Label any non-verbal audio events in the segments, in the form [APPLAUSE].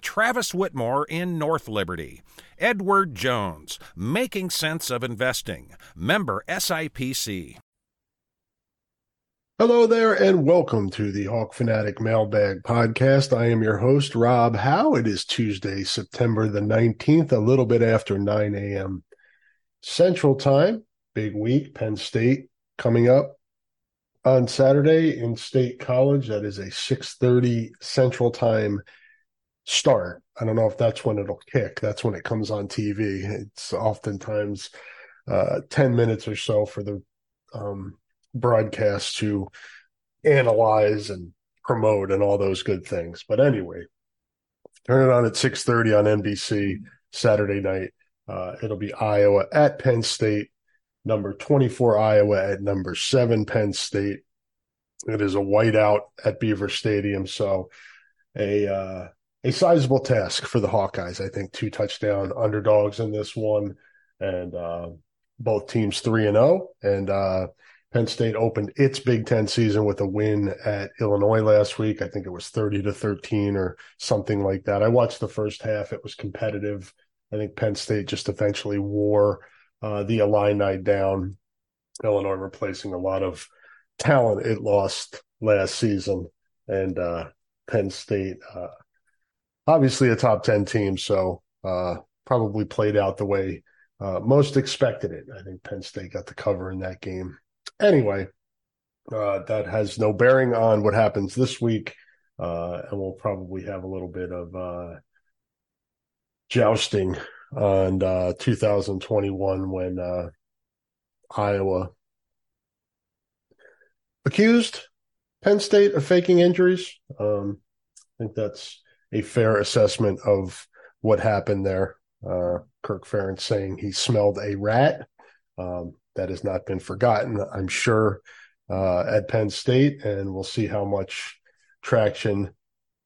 Travis Whitmore in North Liberty. Edward Jones, Making Sense of Investing, member SIPC. Hello there, and welcome to the Hawk Fanatic Mailbag Podcast. I am your host, Rob Howe. It is Tuesday, September the 19th, a little bit after 9 a.m. Central Time. Big week, Penn State coming up on Saturday in State College. That is a 6:30 Central Time start. I don't know if that's when it'll kick. That's when it comes on TV. It's oftentimes uh, 10 minutes or so for the um, broadcast to analyze and promote and all those good things. But anyway, turn it on at 6:30 on NBC Saturday night. Uh, it'll be Iowa at Penn State, number 24 Iowa at number 7 Penn State. It is a whiteout at Beaver Stadium, so a uh, a sizable task for the Hawkeyes. I think two touchdown underdogs in this one, and uh, both teams three and zero. Oh. And uh, Penn State opened its Big Ten season with a win at Illinois last week. I think it was thirty to thirteen or something like that. I watched the first half; it was competitive. I think Penn State just eventually wore uh, the Illini down. Illinois replacing a lot of talent it lost last season, and uh, Penn State uh, obviously a top 10 team. So uh, probably played out the way uh, most expected it. I think Penn State got the cover in that game. Anyway, uh, that has no bearing on what happens this week. Uh, and we'll probably have a little bit of uh, jousting on uh, 2021 when Iowa accused Penn State of faking injuries. Um, I think that's a fair assessment of what happened there. Uh, Kirk Ferentz saying he smelled a rat. Um, that has not been forgotten, I'm sure, uh, at Penn State, and we'll see how much traction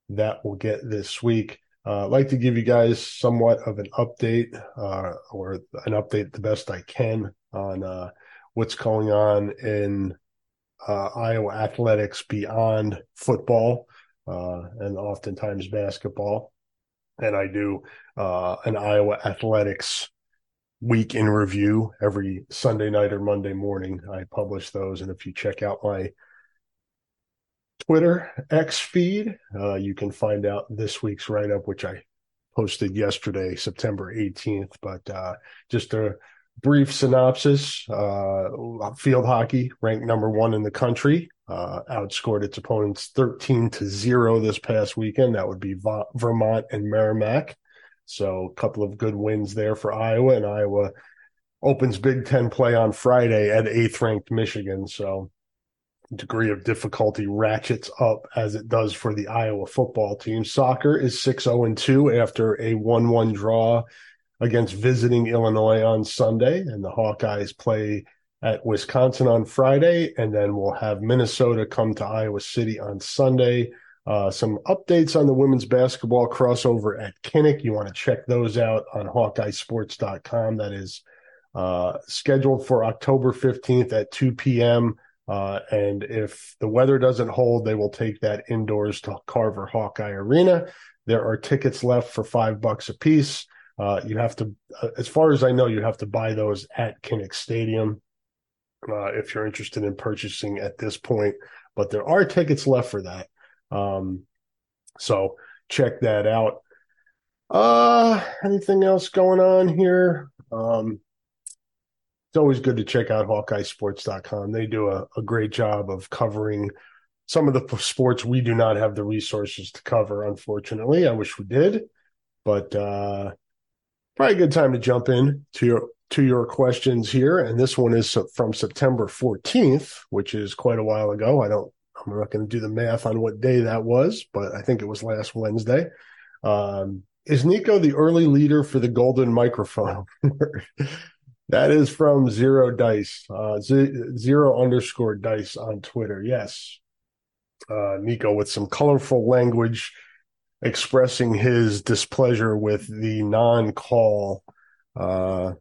that will get this week. Uh, I'd like to give you guys somewhat of an update, uh, or an update the best I can on uh, what's going on in uh, Iowa athletics beyond football uh, and oftentimes basketball. And I do uh, an Iowa athletics week in review every Sunday night or Monday morning. I publish those. And if you check out my Twitter X feed, uh, you can find out this week's write up, which I posted yesterday, September 18th. But uh, just a brief synopsis uh, field hockey ranked number one in the country uh, outscored its opponents 13 to 0 this past weekend. That would be Vermont and Merrimack. So a couple of good wins there for Iowa, and Iowa opens Big Ten play on Friday at eighth ranked Michigan. So degree of difficulty ratchets up as it does for the Iowa football team. Soccer is 6 0 2 after a 1 1 draw against visiting Illinois on Sunday, and the Hawkeyes play at Wisconsin on Friday, and then we'll have Minnesota come to Iowa City on Sunday. Uh, some updates on the women's basketball crossover at Kinnick. You want to check those out on HawkeyeSports.com. That is uh, scheduled for October 15th at 2 p.m. Uh, and if the weather doesn't hold, they will take that indoors to Carver Hawkeye Arena. There are tickets left for five bucks a piece. Uh, you have to, uh, as far as I know, you have to buy those at Kinnick Stadium uh, if you're interested in purchasing at this point. But there are tickets left for that. Um, so check that out. Uh, anything else going on here? Um, it's always good to check out HawkeyeSports.com. They do a, a great job of covering some of the sports we do not have the resources to cover, unfortunately. I wish we did, but uh, probably a good time to jump in to your to your questions here. And this one is from September 14th, which is quite a while ago. I don't, I'm not going to do the math on what day that was, but I think it was last Wednesday. Um, is Nico the early leader for the golden microphone? [LAUGHS] that is from zero dice, uh, zero underscore dice on Twitter. Yes. Uh, Nico with some colorful language expressing his displeasure with the non call, uh,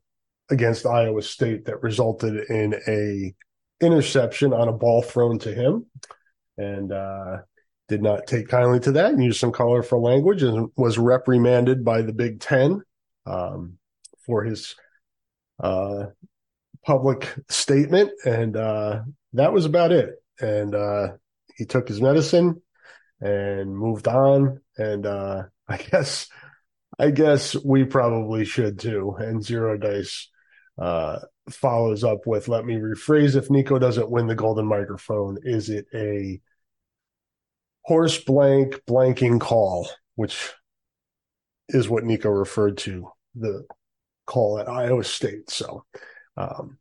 against Iowa State that resulted in a interception on a ball thrown to him, and uh, did not take kindly to that and used some colorful language and was reprimanded by the Big Ten um, for his uh, public statement, and uh, that was about it. And uh, he took his medicine and moved on, and uh, [LAUGHS] I guess. I guess we probably should too. And zero dice uh, follows up with let me rephrase if Nico doesn't win the golden microphone, is it a horse blank blanking call, which is what Nico referred to the call at Iowa State. So um,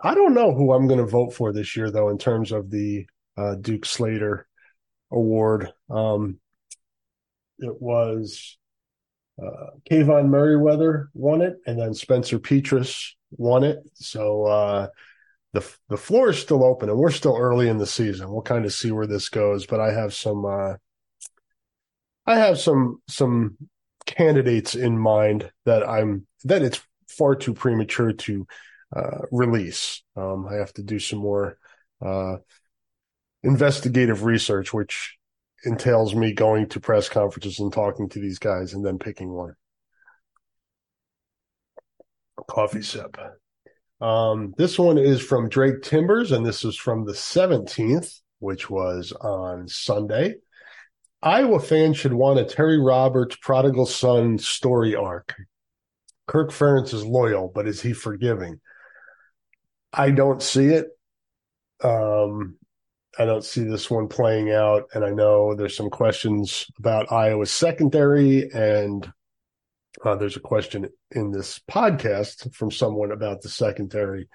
I don't know who I'm going to vote for this year, though, in terms of the uh, Duke Slater Award. Um, it was uh, Kaevon Merriweather won it, and then Spencer Petras won it. So uh, the the floor is still open, and we're still early in the season. We'll kind of see where this goes, but I have some uh, I have some some candidates in mind that I'm that it's far too premature to uh, release. Um, I have to do some more uh, investigative research, which entails me going to press conferences and talking to these guys and then picking one coffee sip. Um, this one is from Drake Timbers, and this is from the 17th, which was on Sunday. Iowa fans should want a Terry Roberts prodigal son story arc. Kirk Ferentz is loyal, but is he forgiving? I don't see it. Um, I don't see this one playing out, and I know there's some questions about Iowa's secondary and uh, there's a question in this podcast from someone about the secondary.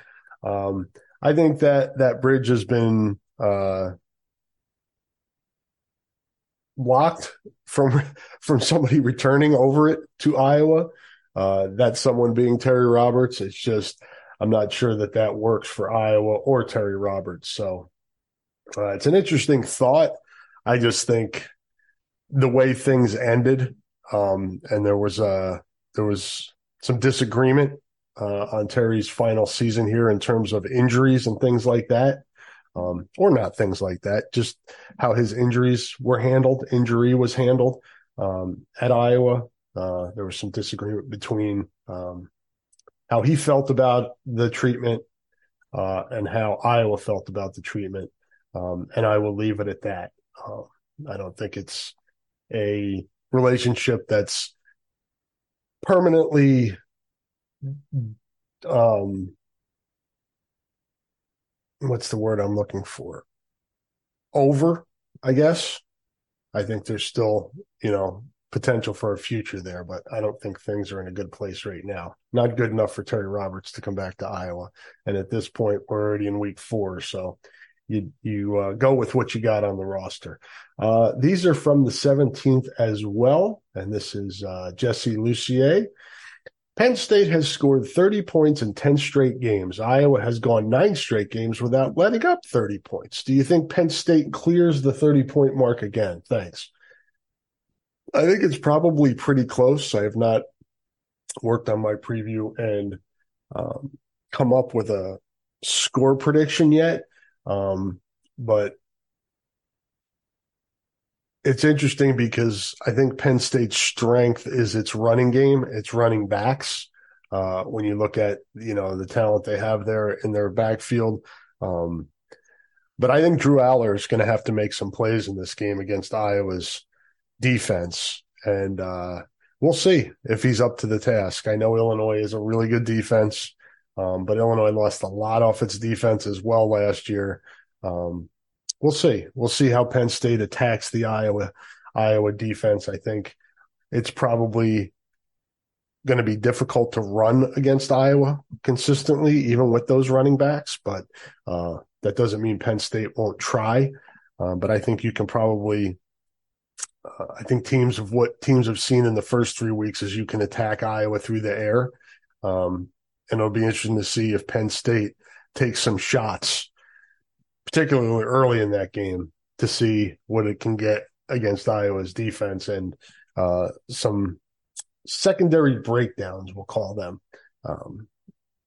Um, I think that that bridge has been uh, locked from [LAUGHS] from somebody returning over it to Iowa. Uh, that someone being Terry Roberts. It's just I'm not sure that that works for Iowa or Terry Roberts. So uh, it's an interesting thought. I just think the way things ended um, and there was uh, there was some disagreement uh, on Terry's final season here in terms of injuries and things like that, um, or not things like that, just how his injuries were handled. Injury was handled um, at Iowa. Uh, there was some disagreement between um, how he felt about the treatment uh, and how Iowa felt about the treatment. Um, and I will leave it at that. Uh, I don't think it's a relationship that's permanently um what's the word I'm looking for? Over, I guess. I think there's still, you know, potential for a future there, but I don't think things are in a good place right now. Not good enough for Terry Roberts to come back to Iowa. And at this point, we're already in week four. So you you uh, go with what you got on the roster. Uh, these are from the 17th as well, and this is uh, Jesse Lucier. Penn State has scored 30 points in 10 straight games. Iowa has gone nine straight games without letting up 30 points. Do you think Penn State clears the 30 point mark again? Thanks. I think it's probably pretty close. I have not worked on my preview and um, come up with a score prediction yet. Um, but it's interesting because I think Penn State's strength is its running game, its running backs. Uh, when you look at you know the talent they have there in their backfield, um, but I think Drew Allar is going to have to make some plays in this game against Iowa's defense, and uh, we'll see if he's up to the task. I know Illinois is a really good defense, um, but Illinois lost a lot off its defense as well last year. Um, we'll see. We'll see how Penn State attacks the Iowa Iowa defense. I think it's probably going to be difficult to run against Iowa consistently, even with those running backs. But uh, that doesn't mean Penn State won't try. Uh, but I think you can probably. Uh, I think teams of what teams have seen in the first three weeks is you can attack Iowa through the air, um, and it'll be interesting to see if Penn State takes some shots particularly early in that game, to see what it can get against Iowa's defense and uh, some secondary breakdowns, we'll call them. Um,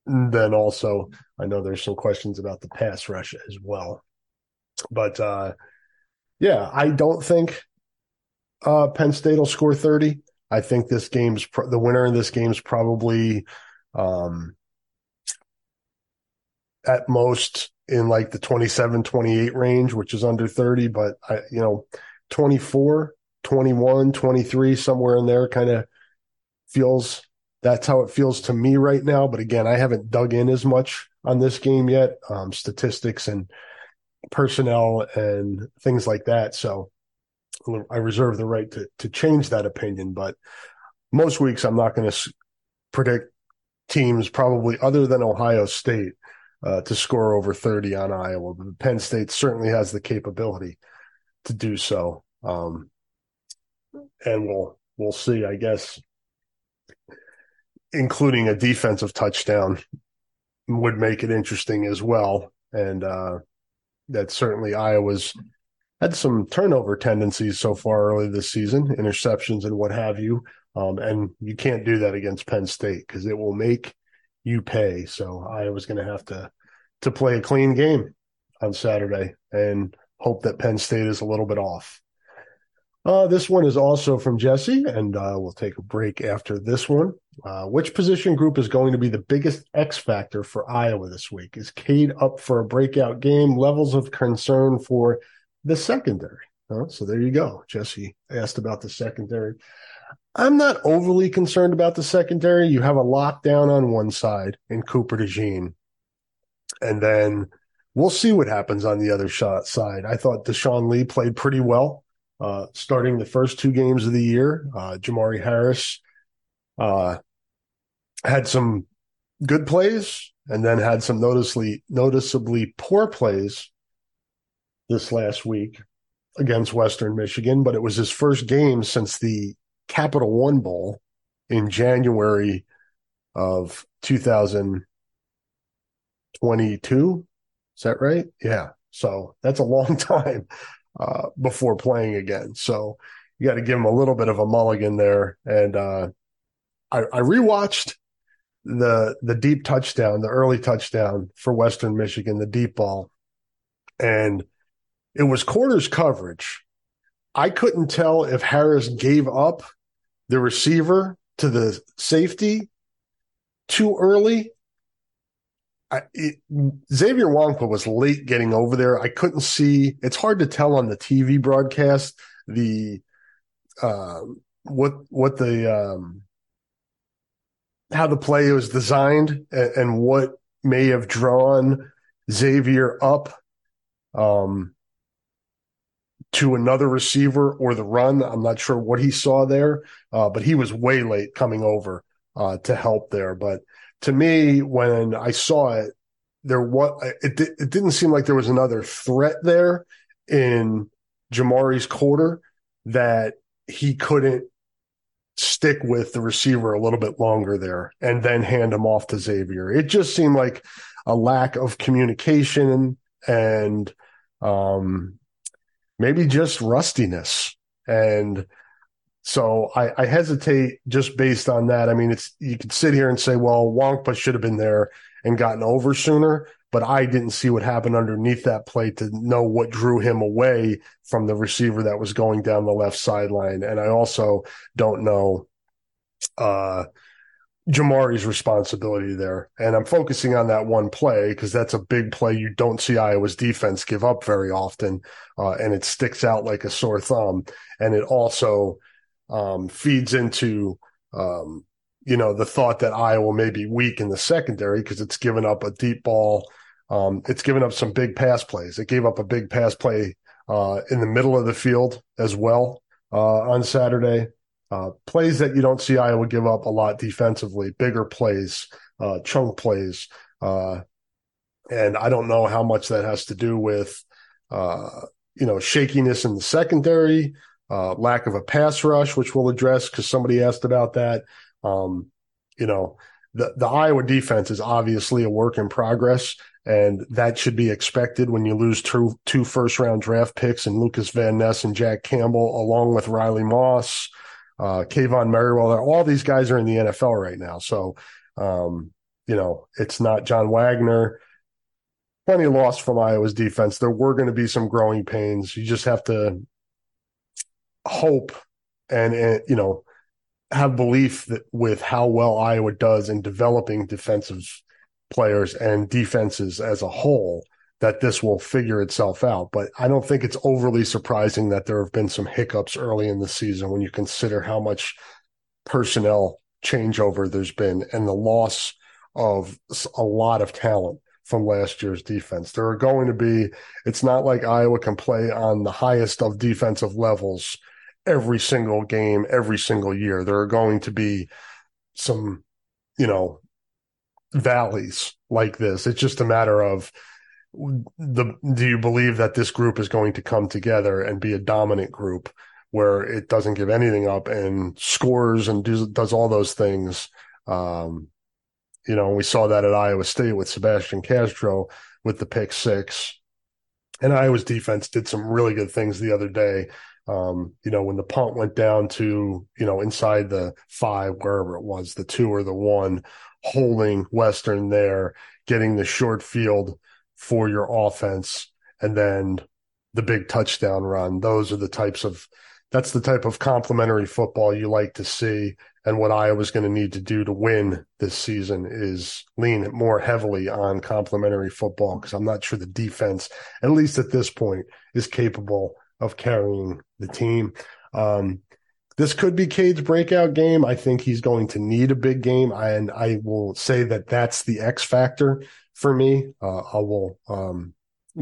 then also, I know there's some questions about the pass rush as well. But uh, yeah, I don't think uh, Penn State will score 30. I think this game's the winner in this game is probably um, at most in like the 27, 28 range, which is under 30, but I, you know, 24, 21, 23, somewhere in there kind of feels that's how it feels to me right now. But again, I haven't dug in as much on this game yet, um, statistics and personnel and things like that. So I reserve the right to, to change that opinion. But most weeks, I'm not going to predict teams probably other than Ohio State uh, to score over 30 on Iowa. But Penn State certainly has the capability to do so. Um, and we'll we'll see, I guess, including a defensive touchdown would make it interesting as well. And uh, that certainly Iowa's had some turnover tendencies so far early this season, interceptions and what have you. Um, and you can't do that against Penn State because it will make you pay. So Iowa's going to have to to play a clean game on Saturday and hope that Penn State is a little bit off. Uh, this one is also from Jesse, and uh, we'll take a break after this one. Uh, which position group is going to be the biggest X factor for Iowa this week? Is Cade up for a breakout game? Levels of concern for the secondary. so there you go. Jesse asked about the secondary. I'm not overly concerned about the secondary. You have a lockdown on one side in Cooper DeJean. And then we'll see what happens on the other shot side. I thought Deshaun Lee played pretty well, uh, starting the first two games of the year. Uh, Jamari Harris uh, had some good plays and then had some noticeably noticeably poor plays this last week against Western Michigan, but it was his first game since the Capital One Bowl in January of 2022. Is that right? Yeah. So that's a long [LAUGHS] time uh, before playing again. So you got to give him a little bit of a mulligan there. And uh, I, I rewatched the the deep touchdown, the early touchdown for Western Michigan, the deep ball, and it was quarters coverage. I couldn't tell if Harris gave up the receiver to the safety too early. I, it, Xavier Nwankpa was late getting over there. I couldn't see. It's hard to tell on the TV broadcast the uh, what what the um, how the play was designed and, and, what may have drawn Xavier up. Um, to another receiver or the run. I'm not sure what he saw there, uh, but he was way late coming over uh, to help there. But to me, when I saw it, there what it, it didn't seem like there was another threat there in Jamari's quarter that he couldn't stick with the receiver a little bit longer there and then hand him off to Xavier. It just seemed like a lack of communication and um, maybe just rustiness. And so I, I, hesitate just based on that. I mean, it's you could sit here and say, well, Nwankpa should have been there and gotten over sooner. but I didn't see what happened underneath that play to know what drew him away from the receiver that was going down the left sideline. And I also don't know uh, Jamari's responsibility there. And I'm focusing on that one play because that's a big play you don't see Iowa's defense give up very often. Uh, and it sticks out like a sore thumb. And it also um, feeds into um, you know, the thought that Iowa may be weak in the secondary because it's given up a deep ball. Um, it's given up some big pass plays. It gave up a big pass play uh, in the middle of the field as well uh, on Saturday. Uh, plays that you don't see Iowa give up a lot defensively, bigger plays, uh, chunk plays. Uh, and I don't know how much that has to do with, uh, you know, shakiness in the secondary, lack of a pass rush, which we'll address because somebody asked about that. Um, you know, the, the Iowa defense is obviously a work in progress, and that should be expected when you lose two, two first round draft picks and Lukas Van Ness and Jack Campbell, along with Riley Moss, uh, Kaevon Merriweather. All these guys are in the NFL right now. So, um, you know, it's not John Waggoner. Plenty of loss from Iowa's defense. There were going to be some growing pains. You just have to hope and, and you know, have belief that with how well Iowa does in developing defensive players and defenses as a whole, that this will figure itself out. But I don't think it's overly surprising that there have been some hiccups early in the season when you consider how much personnel changeover there's been and the loss of a lot of talent from last year's defense. There are going to be, it's not like Iowa can play on the highest of defensive levels every single game, every single year. There are going to be some, you know, valleys like this. It's just a matter of the do you believe that this group is going to come together and be a dominant group where it doesn't give anything up and scores and does, does all those things. Um, you know, we saw that at Iowa State with Sebastian Castro with the pick six. And Iowa's defense did some really good things the other day um, you know, when the punt went down to, you know, inside the five, wherever it was, the two or the one, holding Western there, getting the short field for your offense, and then the big touchdown run. Those are the types of, that's the type of complementary football you like to see. And what Iowa's going to need to do to win this season is lean more heavily on complementary football because I'm not sure the defense, at least at this point, is capable of carrying the team. Um, this could be Cade's breakout game. I think he's going to need a big game, and I will say that that's the X factor for me. Uh, I will um,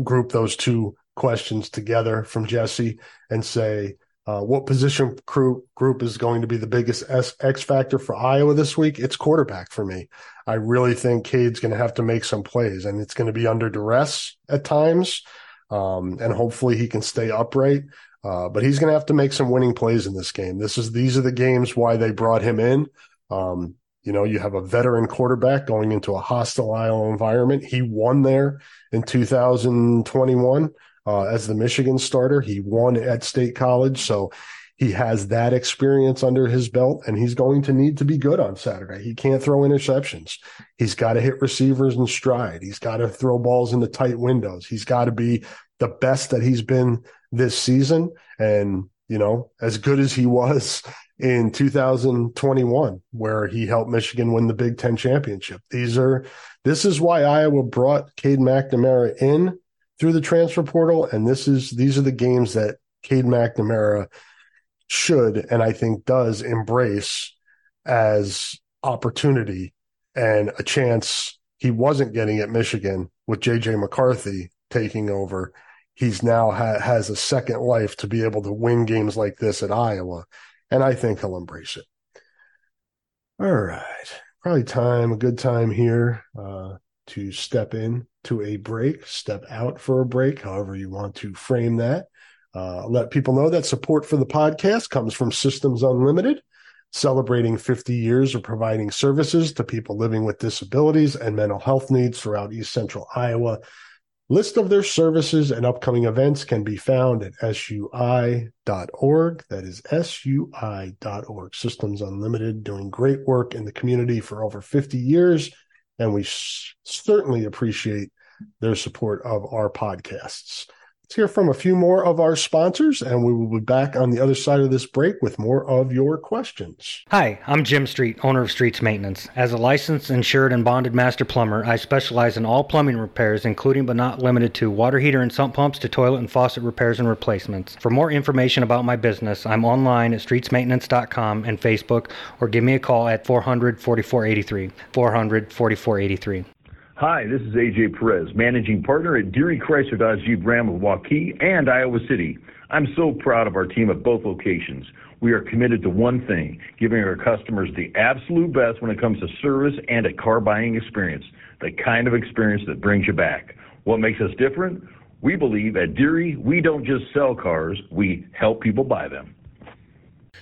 group those two questions together from Jesse and say uh, what position crew, group is going to be the biggest S, X factor for Iowa this week? It's quarterback for me. I really think Cade's going to have to make some plays, and it's going to be under duress at times. Um, and hopefully he can stay upright. Uh, but he's going to have to make some winning plays in this game. This is these are the games why they brought him in. Um, you know, you have a veteran quarterback going into a hostile Iowa environment. He won there in 2021 uh, as the Michigan starter. He won at State College, so he has that experience under his belt, and he's going to need to be good on Saturday. He can't throw interceptions. He's got to hit receivers in stride. He's got to throw balls into tight windows. He's got to be the best that he's been this season. And, you know, as good as he was in 2021, where he helped Michigan win the Big Ten championship. These are, this is why Iowa brought Cade McNamara in through the transfer portal. And this is, these are the games that Cade McNamara should and I think does embrace as opportunity and a chance he wasn't getting at Michigan with JJ McCarthy taking over. He's now ha- has a second life to be able to win games like this at Iowa, and I think he'll embrace it. All right, probably time a good time here uh, to step in to a break, step out for a break, however you want to frame that. Uh, let people know that support for the podcast comes from Systems Unlimited, celebrating 50 years of providing services to people living with disabilities and mental health needs throughout East Central Iowa. List of their services and upcoming events can be found at sui.org. That is sui.org. Systems Unlimited doing great work in the community for over 50 years. And we certainly appreciate their support of our podcasts. Let's hear from a few more of our sponsors, and we will be back on the other side of this break with more of your questions. Hi, I'm Jim Street, owner of Streets Maintenance. As a licensed, insured, and bonded master plumber, I specialize in all plumbing repairs, including but not limited to water heater and sump pumps to toilet and faucet repairs and replacements. For more information about my business, I'm online at streetsmaintenance.com and Facebook, or give me a call at 400 4483. 400 4483. Hi, this is AJ Perez, managing partner at Deery Chrysler Dodge Jeep Ram of Waukee and Iowa City. I'm so proud of our team at both locations. We are committed to one thing, giving our customers the absolute best when it comes to service and a car buying experience, the kind of experience that brings you back. What makes us different? We believe at Deery, we don't just sell cars, we help people buy them.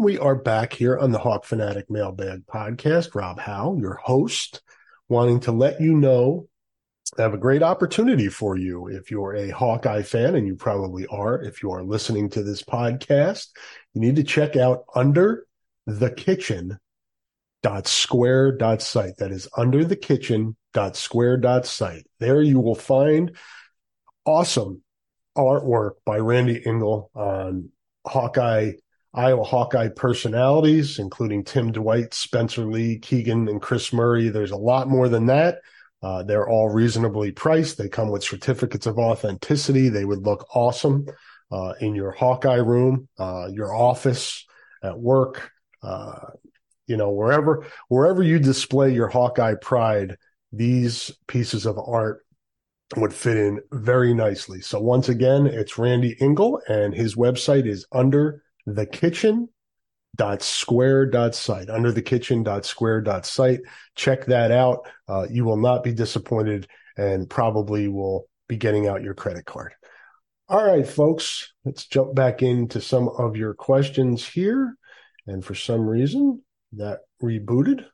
We are back here on the Hawk Fanatic Mailbag Podcast. Rob Howe, your host, wanting to let you know I have a great opportunity for you. If you're a Hawkeye fan, and you probably are, if you are listening to this podcast, you need to check out Under the Kitchen dot square dot site. That is under the kitchen dot square dot site. There you will find awesome artwork by Randy Engel on Hawkeye Iowa Hawkeye personalities, including Tim Dwight, Spencer Lee, Keegan, and Kris Murray. There's a lot more than that. Uh, they're all reasonably priced. They come with certificates of authenticity. They would look awesome uh, in your Hawkeye room, uh, your office, at work, uh, you know, wherever wherever you display your Hawkeye pride. These pieces of art would fit in very nicely. So once again, it's Randy Engel, and his website is under the kitchen dot square dot site under the kitchen dot square dot site. Check that out. Uh, you will not be disappointed and probably will be getting out your credit card. All right folks let's jump back into some of your questions here. And for some reason that rebooted.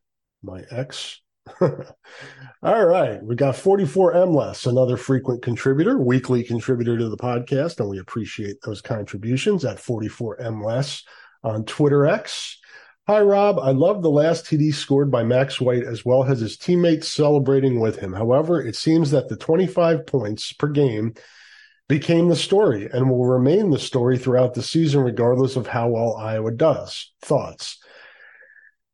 My ex [LAUGHS] all right we got 44m less another frequent contributor weekly contributor to the podcast and we appreciate those contributions at 44m less on twitter x. Hi rob. I love the last td scored by max white as well as his teammates celebrating with him. However it seems that the 25 points per game became the story and will remain the story throughout the season regardless of how well iowa does. Thoughts?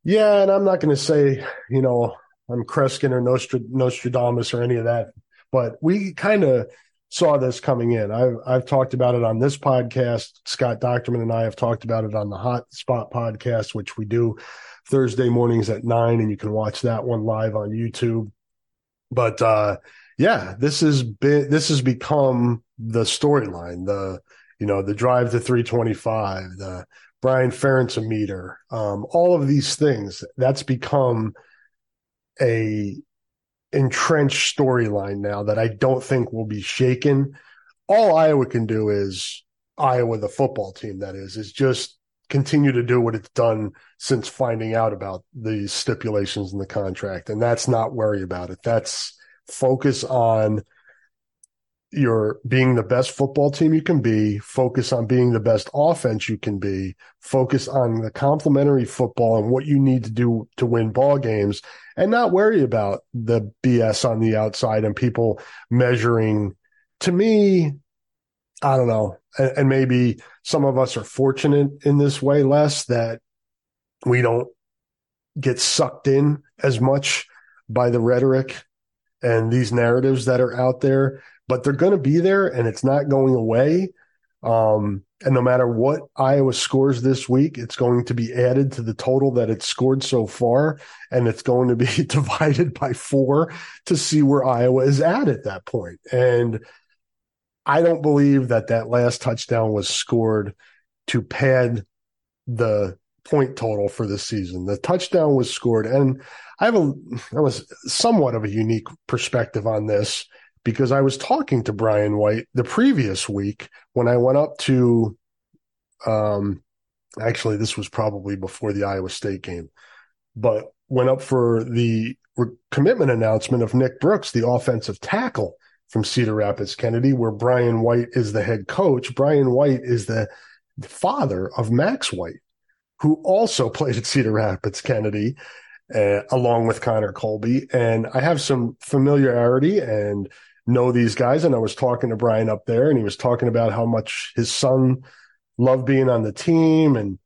Yeah, and I'm not going to say, you know, I'm Kreskin or Nostradamus or any of that, but we kind of saw this coming in. I've I've talked about it on this podcast. Scott Dochterman and I have talked about it on the Hot Spot podcast, which we do Thursday mornings at nine, and you can watch that one live on YouTube. But uh, yeah, this has been this has become the storyline. The you know the drive to 325, the Brian Ferentz meter, um, all of these things. That's become a entrenched storyline now that I don't think will be shaken. All Iowa can do is Iowa, the football team, that is, is just continue to do what it's done since finding out about the stipulations in the contract. And that's not worry about it. That's focus on you're being the best football team you can be, focus on being the best offense you can be, focus on the complementary football and what you need to do to win ball games and not worry about the BS on the outside and people measuring to me, I don't know. And, and maybe some of us are fortunate in this way, less that we don't get sucked in as much by the rhetoric and these narratives that are out there but they're going to be there and it's not going away. Um, and no matter what Iowa scores this week, it's going to be added to the total that it's scored so far. And it's going to be [LAUGHS] divided by four to see where Iowa is at at that point. And I don't believe that that last touchdown was scored to pad the point total for the season. The touchdown was scored. And I have a, I was somewhat of a unique perspective on this because I was talking to Brian White the previous week when I went up to, um, actually, this was probably before the Iowa State game, but went up for the commitment announcement of Nick Brooks, the offensive tackle from Cedar Rapids Kennedy, where Brian White is the head coach. Brian White is the father of Max White, who also [LAUGHS] played at Cedar Rapids Kennedy. Uh, along with Connor Colby. And I have some familiarity and know these guys. And I was talking to Brian up there and he was talking about how much his son loved being on the team and,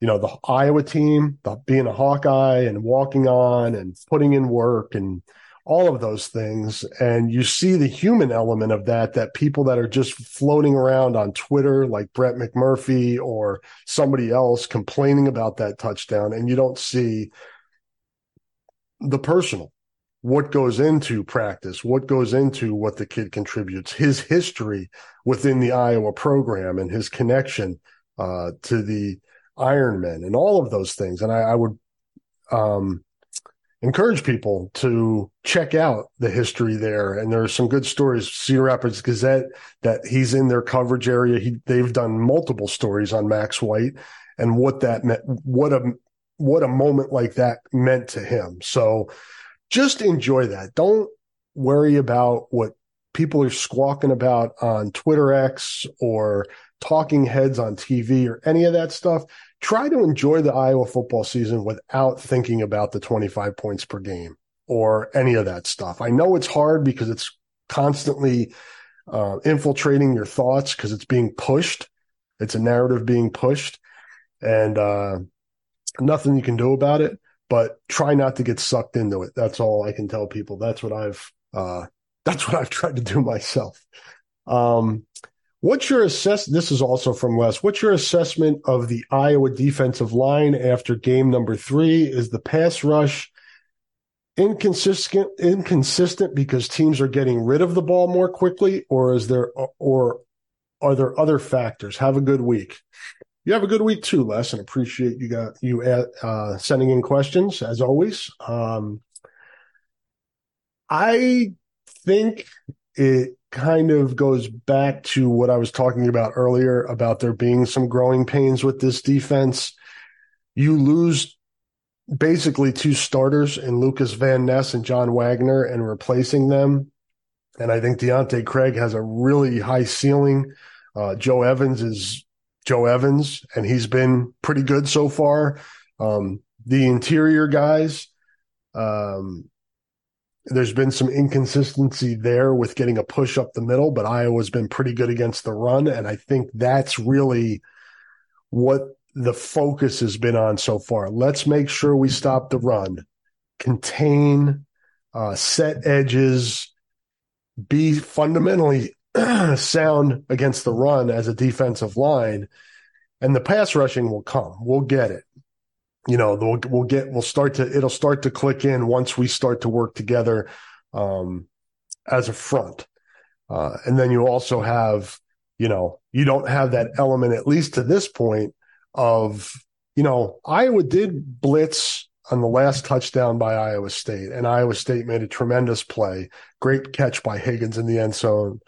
you know, the Iowa team, the, being a Hawkeye and walking on and putting in work and all of those things. And you see the human element of that, that people that are just floating around on Twitter, like Brett McMurphy or somebody else complaining about that touchdown. And you don't see the personal, what goes into practice, what goes into what the kid contributes, his history within the Iowa program and his connection uh, to the Ironmen and all of those things. And I, I would um, encourage people to check out the history there. And there are some good stories. Cedar Rapids Gazette that he's in their coverage area. He, they've done multiple stories on Max White and what that meant, what a what a moment like that meant to him. So just enjoy that. Don't worry about what people are squawking about on Twitter X or talking heads on TV or any of that stuff. Try to enjoy the Iowa football season without thinking about the 25 points per game or any of that stuff. I know it's hard because it's constantly uh, infiltrating your thoughts because it's being pushed. It's a narrative being pushed. And, uh, nothing you can do about it, but try not to get sucked into it. That's all I can tell people. That's what I've, uh, [LAUGHS] that's what I've tried to do myself. Um, what's your assess? This is also from Les. What's your assessment of the Iowa defensive line after game number three? Is the pass rush inconsistent, inconsistent because teams are getting rid of the ball more quickly or is there, or are there other factors? Have a good week. You have a good week too, Les, and appreciate you got you uh, sending in questions as always. Um, I think it kind of goes back to what I was talking about earlier about there being some growing pains with this defense. You lose basically two starters in Lukas Van Ness and John Waggoner and replacing them. And I think Deontae Craig has a really high ceiling. Uh, Joe Evans is Joe Evans, and he's been pretty good so far. Um, the interior guys, um, there's been some inconsistency there with getting a push up the middle, but Iowa's been pretty good against the run. And I think that's really what the focus has been on so far. Let's make sure we stop the run, contain, uh, set edges, be fundamentally [CLEARS THROAT] sound against the run as a defensive line, and the pass rushing will come. We'll get it. You know, we'll, we'll get, we'll start to, it'll start to click in once we start to work together um, as a front. Uh, and then you also have, you know, you don't have that element, at least to this point, of, you know, Iowa did blitz on the last touchdown by Iowa State, and Iowa State made a tremendous play. Great catch by Higgins in the end zone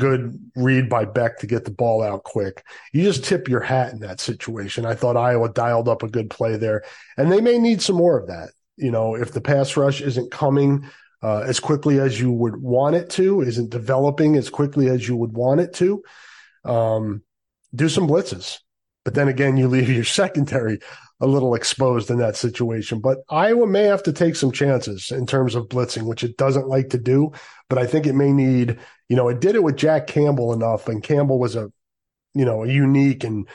good read by Becht to get the ball out quick. You just tip your hat in that situation. I thought Iowa dialed up a good play there, and they may need some more of that. You know, if the pass rush isn't coming uh, as quickly as you would want it to, isn't developing as quickly as you would want it to, um, do some blitzes. But then again, you leave your [LAUGHS] secondary a little exposed in that situation. But Iowa may have to take some chances in terms of blitzing, which it doesn't like to do. But I think it may need, you know, it did it with Jack Campbell enough, and Campbell was a, you know, a unique and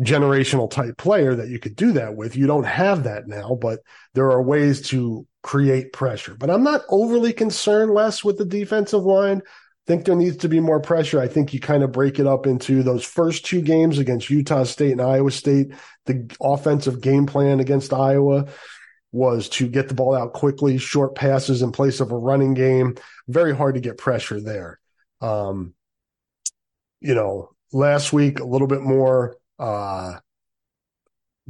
generational type player that you could do that with. You don't have that now, but there are ways to create pressure. But I'm not overly concerned less with the defensive line think there needs to be more pressure. I think you kind of break it up into those first two games against Utah State and Iowa State. The offensive game plan against Iowa was to get the ball out quickly, short passes in place of a running game. Very hard to get pressure there. Um, you know, last week, a little bit more uh,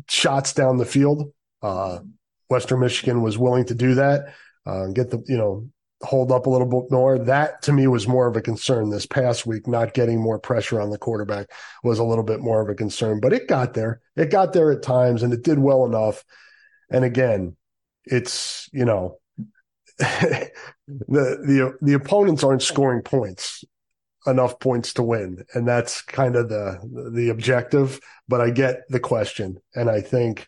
shots down the field. Uh, Western Michigan was willing to do that, uh, get the, you know, hold up a little bit more. That to me was more of a concern this past week. Not getting more pressure on the quarterback was a little bit more of a concern, but it got there. It got there at times and it did well enough. And again, it's, you know, [LAUGHS] the the the opponents aren't scoring points enough points to win and that's kind of the the objective but i get the question and i think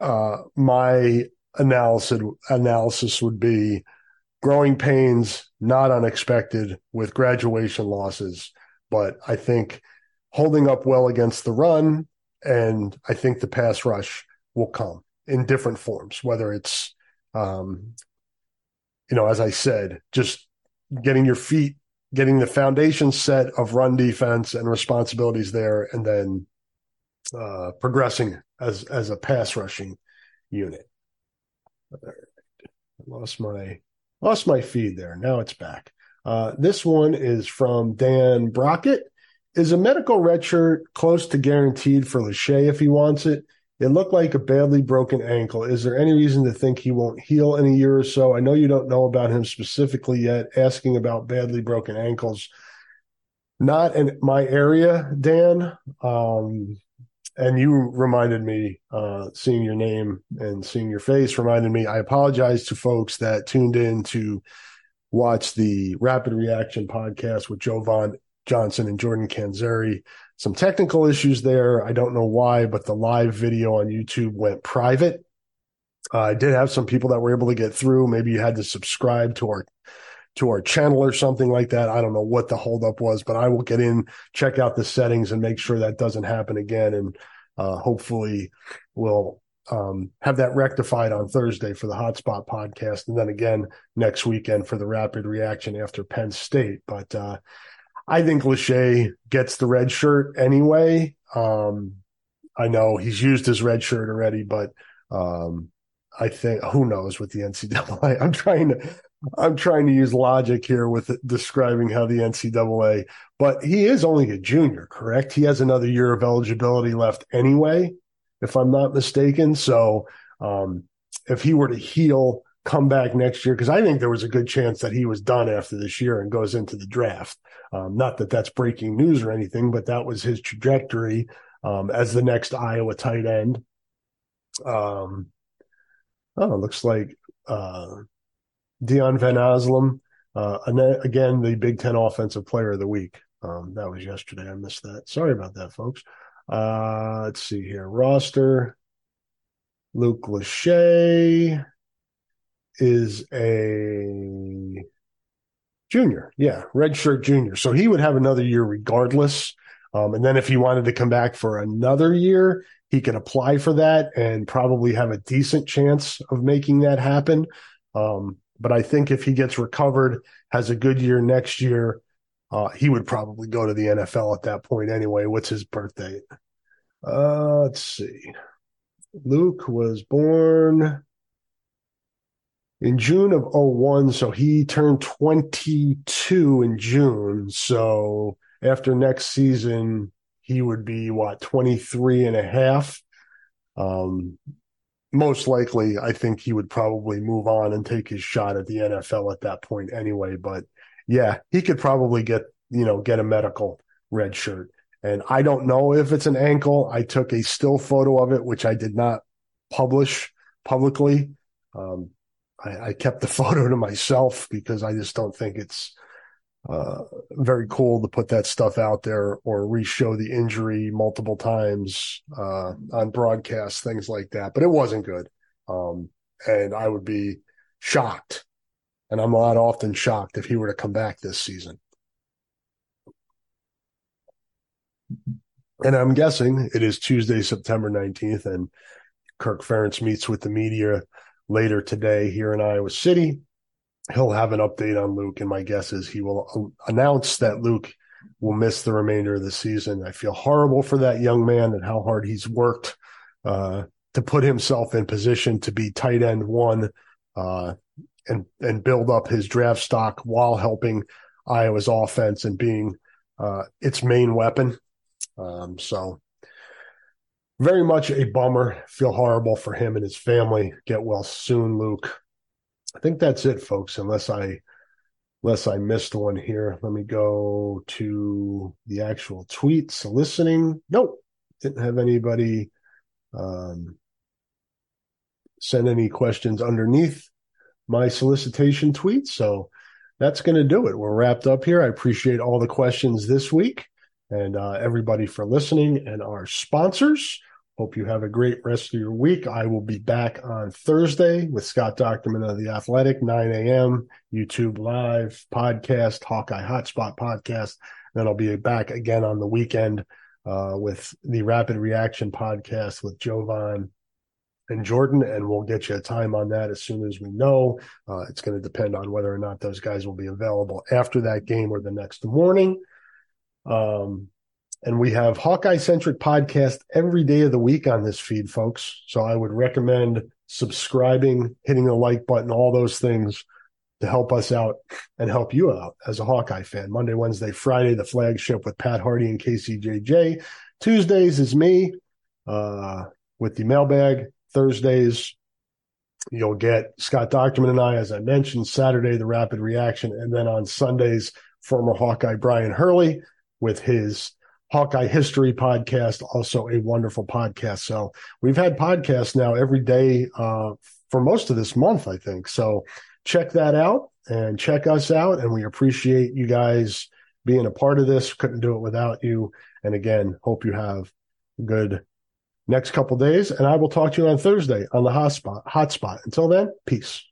uh my analysis analysis would be growing pains not unexpected with graduation losses but i think holding up well against the run and i think the pass rush will come in different forms whether it's um you know as i said just getting your feet getting the foundation set of run defense and responsibilities there, and then uh, progressing as as a pass rushing unit. I lost my lost my feed there. Now it's back. Uh, this one is from Dan Brockett. Is a medical redshirt close to guaranteed for Lachey if he wants it? It looked like a badly broken ankle. Is there any reason to think he won't heal in a year or so? I know you don't know about him specifically yet, asking about badly broken ankles. Not in my area, Dan. Um, and you reminded me, uh, seeing your name and seeing your face reminded me. I apologize to folks that tuned in to watch the Rapid Reaction podcast with Jovan Johnson and Jordan Canzeri some technical issues there. I don't know why, but the live video on YouTube went private. Uh, I did have some people that were able to get through. Maybe you had to subscribe to our to our channel or something like that. I don't know what the holdup was, but I will get in, check out the settings, and make sure that doesn't happen again. And uh, hopefully, we'll um, have that rectified on Thursday for the Hotspot podcast, and then again next weekend for the rapid reaction after Penn State. But uh, I think Lachey gets the red shirt anyway. Um, I know he's used his red shirt already, but um, I think who knows with the NCAA. [LAUGHS] I'm trying to I'm trying to use logic here with describing how the NCAA, but he is only a junior, correct? He has another year of eligibility left anyway, if I'm not mistaken. So um, if he were to heal, come back next year, because I think there was a good chance that he was done after this year and goes into the draft. Um, not that that's breaking news or anything, but that was his trajectory um, as the next Iowa tight end. Um, oh, looks like uh, Dion Van Aslam, uh, again, the Big Ten Offensive Player of the Week. Um, that was yesterday. I missed that. Sorry about that, folks. Uh, let's see here. Roster. Luke Lachey is a Junior, yeah, redshirt junior. So he would have another year regardless. Um, and then if he wanted to come back for another year, he can apply for that and probably have a decent chance of making that happen. Um, but I think if he gets recovered, has a good year next year, uh, he would probably go to the NFL at that point anyway. What's his birthday? Uh, let's see. Luke was born in June of 01. So he turned 22 in June. So after next season, he would be what, 23 and a half. Um, most likely, I think he would probably move on and take his shot at the NFL at that point anyway. But yeah, he could probably get, you know, get a medical red shirt. And I don't know if it's an ankle. I took a still photo of it, which I did not publish publicly. Um, I, I kept the [LAUGHS] photo to myself because I just don't think it's uh, very cool to put that stuff out there or re-show the injury multiple times uh, on broadcast, things like that. But it wasn't good, um, and I would be shocked, and I'm not often shocked if he were to come back this season. And I'm guessing it is Tuesday, September 19th, and Kirk Ferentz meets with the media later today here in Iowa City. He'll have an update on Luke, and my guess is he will announce that Luke will miss the remainder of the season. I feel horrible for that young man and how hard he's worked uh, to put himself in position to be tight end one uh, and and build up his draft stock while helping Iowa's offense and being uh, its main weapon. Um, so very much a bummer. Feel horrible for him and his family. Get well soon, Luke. I think that's it, folks, unless I unless I missed one here. Let me go to the actual tweets. Listening. Nope. Didn't have anybody um, send any questions underneath my solicitation tweet. So that's going to do it. We're wrapped up here. I appreciate all the questions this week and uh, everybody for listening and our sponsors. Hope you have a great rest of your week. I will be back on Thursday with Scott Dochterman of The Athletic, 9 a.m., YouTube Live podcast, Hawkeye Hotspot podcast. Then I'll be back again on the weekend uh, with the Rapid Reaction podcast with Jovan and Jordan, and we'll get you a time on that as soon as we know. Uh, it's going to depend on whether or not those guys will be available after that game or the next morning. Um, and we have Hawkeye centric podcast every day of the week on this feed, folks. So I would recommend subscribing, hitting the like button, all those things to help us out and help you out as a Hawkeye fan. Monday, Wednesday, Friday, the flagship with Pat Harty and KCJJ. Tuesdays is me uh, with the mailbag. Thursdays, you'll get Scott Dochterman and I, as I mentioned, Saturday, the rapid reaction. And then on Sundays, former Hawkeye Brian Hurley with his Hawkeye History podcast, also a wonderful podcast. So we've had podcasts now every day uh, for most of this month, I think. So check that out and check us out. And we appreciate you guys being a part of this. Couldn't do it without you. And again, hope you have good next couple days. And I will talk to you on Thursday on the hotspot. Hotspot. Until then, peace.